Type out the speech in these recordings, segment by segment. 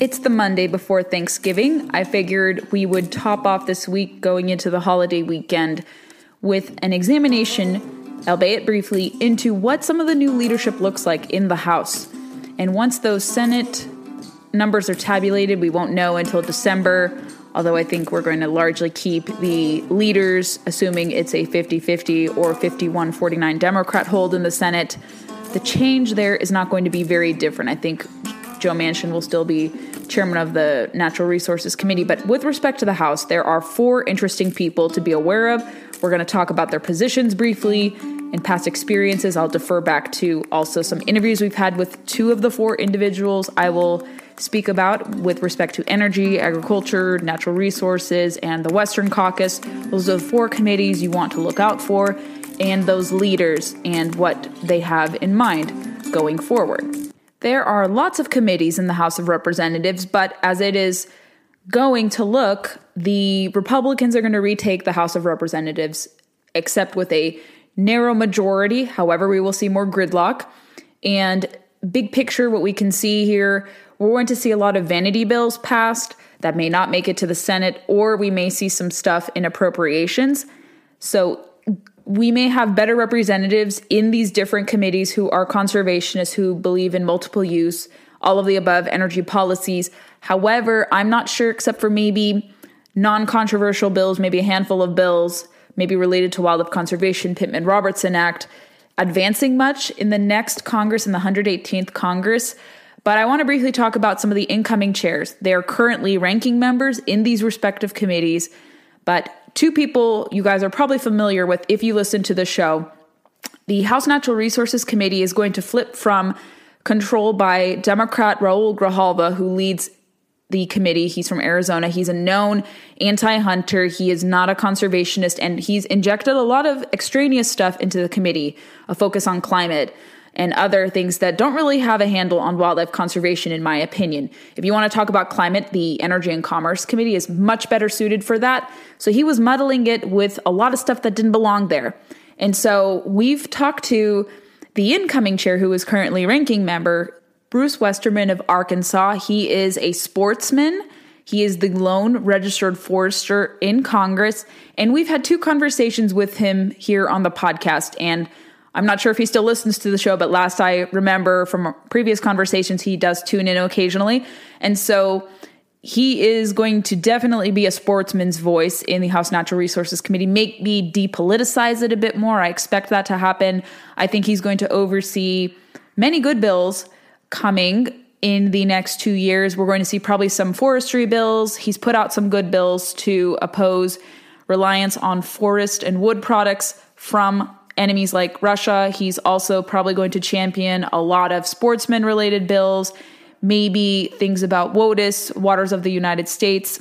It's the Monday before Thanksgiving. I figured we would top off this week going into the holiday weekend with an examination, albeit briefly, into what some of the new leadership looks like in the House. And once those Senate numbers are tabulated, we won't know until December although I think we're going to largely keep the leaders, assuming it's a 50 50 or 51 49 Democrat hold in the Senate. The change there is not going to be very different. I think Joe Manchin will still be chairman of the Natural Resources Committee. But with respect to the House, there are four interesting people to be aware of. We're going to talk about their positions briefly and past experiences. I'll defer back to also some interviews we've had with two of the four individuals. I will speak about with respect to energy, agriculture, natural resources, and the Western Caucus. Those are the four committees you want to look out for, and those leaders and what they have in mind going forward. There are lots of committees in the House of Representatives, but as it is going to look, the Republicans are going to retake the House of Representatives, except with a narrow majority. However, we will see more gridlock. And big picture, what we can see here we're going to see a lot of vanity bills passed that may not make it to the Senate, or we may see some stuff in appropriations. So we may have better representatives in these different committees who are conservationists, who believe in multiple use, all of the above energy policies. However, I'm not sure, except for maybe non controversial bills, maybe a handful of bills, maybe related to wildlife conservation, Pittman Robertson Act, advancing much in the next Congress, in the 118th Congress. But I want to briefly talk about some of the incoming chairs. They are currently ranking members in these respective committees, but two people you guys are probably familiar with if you listen to the show. The House Natural Resources Committee is going to flip from control by Democrat Raul Grijalva, who leads the committee. He's from Arizona. He's a known anti hunter. He is not a conservationist, and he's injected a lot of extraneous stuff into the committee, a focus on climate and other things that don't really have a handle on wildlife conservation, in my opinion. If you want to talk about climate, the Energy and Commerce Committee is much better suited for that. So he was muddling it with a lot of stuff that didn't belong there. And so we've talked to the incoming chair, who is currently ranking member, Bruce Westerman of Arkansas. He is a sportsman. He is the lone registered forester in Congress. And we've had two conversations with him here on the podcast. And I'm not sure if he still listens to the show, but last I remember from previous conversations, he does tune in occasionally. And so he is going to definitely be a sportsman's voice in the House Natural Resources Committee, make me depoliticize it a bit more. I expect that to happen. I think he's going to oversee many good bills coming in the next two years. We're going to see probably some forestry bills. He's put out some good bills to oppose reliance on forest and wood products from enemies like Russia. He's also probably going to champion a lot of sportsman related bills, maybe things about WOTUS, Waters of the United States,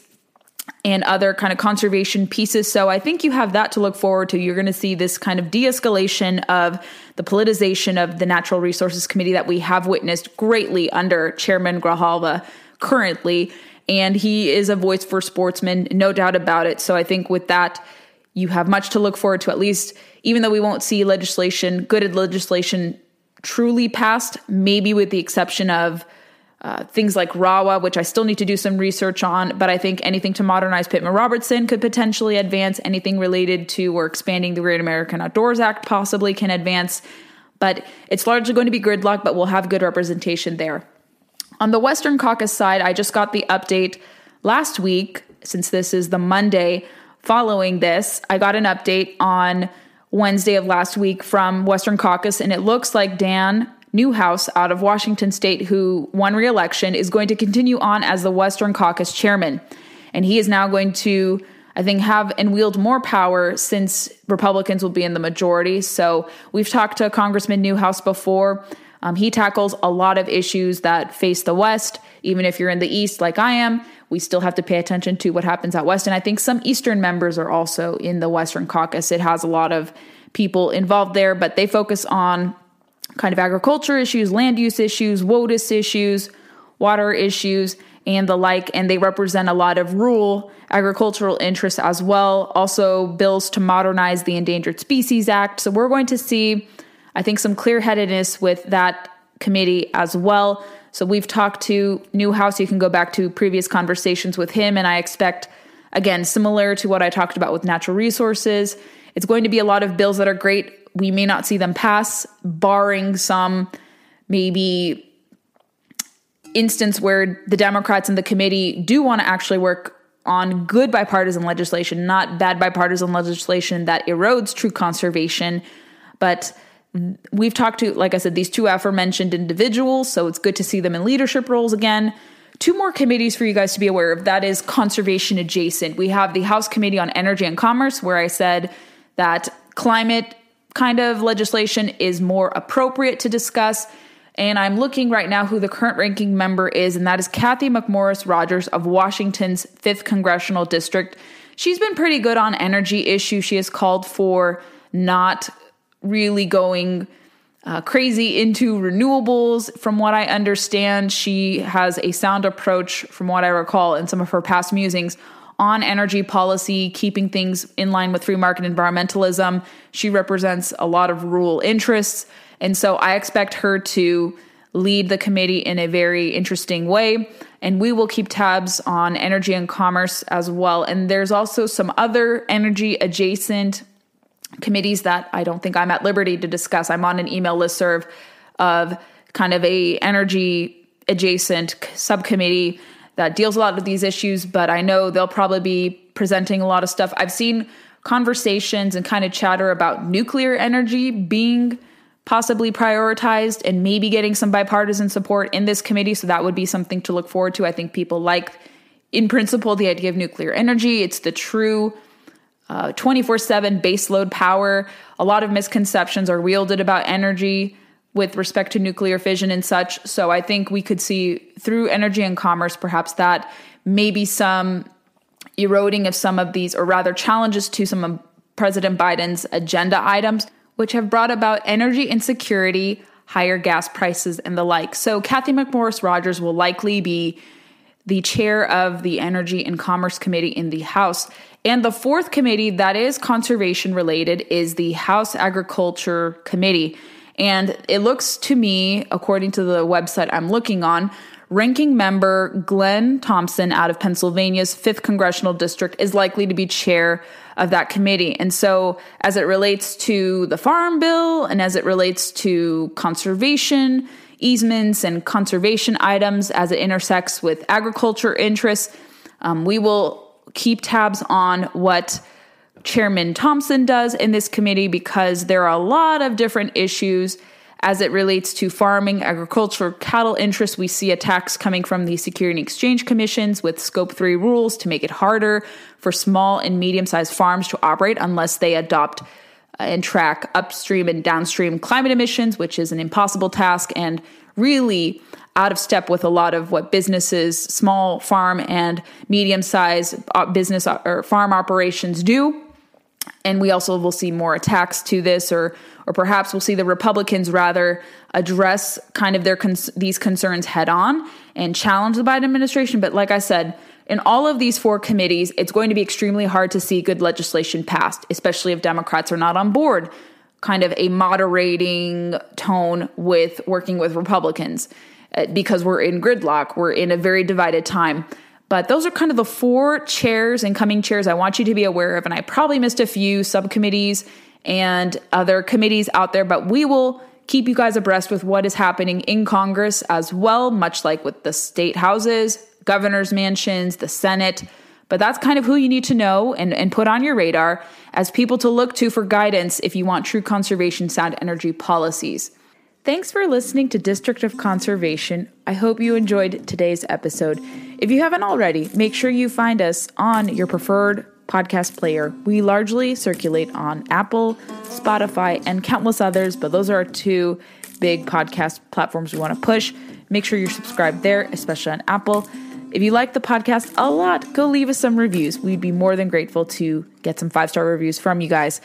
and other kind of conservation pieces. So I think you have that to look forward to. You're going to see this kind of de escalation of the politicization of the Natural Resources Committee that we have witnessed greatly under Chairman Grijalva currently. And he is a voice for sportsmen, no doubt about it. So I think with that, you have much to look forward to, at least, even though we won't see legislation, good legislation truly passed, maybe with the exception of uh, things like RAWA, which I still need to do some research on, but I think anything to modernize Pittman Robertson could potentially advance. Anything related to or expanding the Great American Outdoors Act possibly can advance. But it's largely going to be gridlock, but we'll have good representation there. On the Western Caucus side, I just got the update last week, since this is the Monday following this, I got an update on Wednesday of last week from Western Caucus, and it looks like Dan Newhouse out of Washington State, who won re election, is going to continue on as the Western Caucus chairman. And he is now going to, I think, have and wield more power since Republicans will be in the majority. So we've talked to Congressman Newhouse before. Um, he tackles a lot of issues that face the West. Even if you're in the East, like I am, we still have to pay attention to what happens out West. And I think some Eastern members are also in the Western caucus. It has a lot of people involved there, but they focus on kind of agriculture issues, land use issues, WOTUS issues, water issues, and the like. And they represent a lot of rural agricultural interests as well. Also, bills to modernize the Endangered Species Act. So we're going to see I think some clear headedness with that committee as well. So we've talked to Newhouse. You can go back to previous conversations with him, and I expect, again, similar to what I talked about with natural resources, it's going to be a lot of bills that are great. We may not see them pass, barring some maybe instance where the Democrats in the committee do want to actually work on good bipartisan legislation, not bad bipartisan legislation that erodes true conservation. But We've talked to, like I said, these two aforementioned individuals, so it's good to see them in leadership roles again. Two more committees for you guys to be aware of that is conservation adjacent. We have the House Committee on Energy and Commerce, where I said that climate kind of legislation is more appropriate to discuss. And I'm looking right now who the current ranking member is, and that is Cathy McMorris Rodgers of Washington's 5th Congressional District. She's been pretty good on energy issues. She has called for not really going uh, crazy into renewables. From what I understand, she has a sound approach, from what I recall in some of her past musings, on energy policy, keeping things in line with free market environmentalism. She represents a lot of rural interests. And so I expect her to lead the committee in a very interesting way. And we will keep tabs on energy and commerce as well. And there's also some other energy adjacent committees that I don't think I'm at liberty to discuss. I'm on an email list serve of kind of a energy adjacent subcommittee that deals a lot of these issues, but I know they'll probably be presenting a lot of stuff. I've seen conversations and kind of chatter about nuclear energy being possibly prioritized and maybe getting some bipartisan support in this committee. So that would be something to look forward to. I think people like, in principle, the idea of nuclear energy. It's the true 24 uh, 7 baseload power. A lot of misconceptions are wielded about energy with respect to nuclear fission and such. So I think we could see through energy and commerce, perhaps that maybe some eroding of some of these, or rather challenges to some of President Biden's agenda items, which have brought about energy insecurity, higher gas prices, and the like. So Cathy McMorris Rodgers will likely be the chair of the Energy and Commerce Committee in the House. And the fourth committee that is conservation related is the House Agriculture Committee. And it looks to me, according to the website I'm looking on, ranking member Glenn Thompson out of Pennsylvania's 5th Congressional District is likely to be chair of that committee. And so, as it relates to the Farm Bill and as it relates to conservation, easements, and conservation items, as it intersects with agriculture interests, um, we will keep tabs on what Chairman Thompson does in this committee because there are a lot of different issues as it relates to farming, agriculture, cattle interests. We see attacks coming from the Security and Exchange Commissions with Scope 3 rules to make it harder for small and medium sized farms to operate unless they adopt and track upstream and downstream climate emissions, which is an impossible task and really out of step with a lot of what businesses, small farm and medium sized uh, business uh, or farm operations do. And we also will see more attacks to this, or or perhaps we'll see the Republicans rather address kind of their cons- these concerns head on and challenge the Biden administration. But like I said, in all of these four committees, it's going to be extremely hard to see good legislation passed, especially if Democrats are not on board. Kind of a moderating tone with working with Republicans. Uh, because we're in gridlock. We're in a very divided time. But those are kind of the four chairs, incoming chairs, I want you to be aware of. And I probably missed a few subcommittees and other committees out there, but we will keep you guys abreast with what is happening in Congress as well, much like with the state houses, governor's mansions, the Senate. But that's kind of who you need to know and, and put on your radar as people to look to for guidance if you want true conservation sound energy policies. Thanks for listening to District of Conservation. I hope you enjoyed today's episode. If you haven't already, make sure you find us on your preferred podcast player. We largely circulate on Apple, Spotify, and countless others, but those are our two big podcast platforms we want to push. Make sure you're subscribed there, especially on Apple. If you like the podcast a lot, go leave us some reviews. We'd be more than grateful to get some five star reviews from you guys.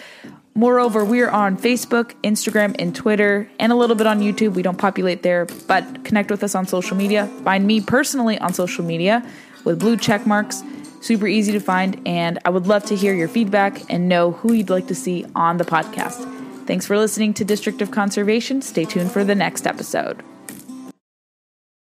Moreover, we're on Facebook, Instagram, and Twitter, and a little bit on YouTube. We don't populate there, but connect with us on social media. Find me personally on social media with blue check marks. Super easy to find, and I would love to hear your feedback and know who you'd like to see on the podcast. Thanks for listening to District of Conservation. Stay tuned for the next episode.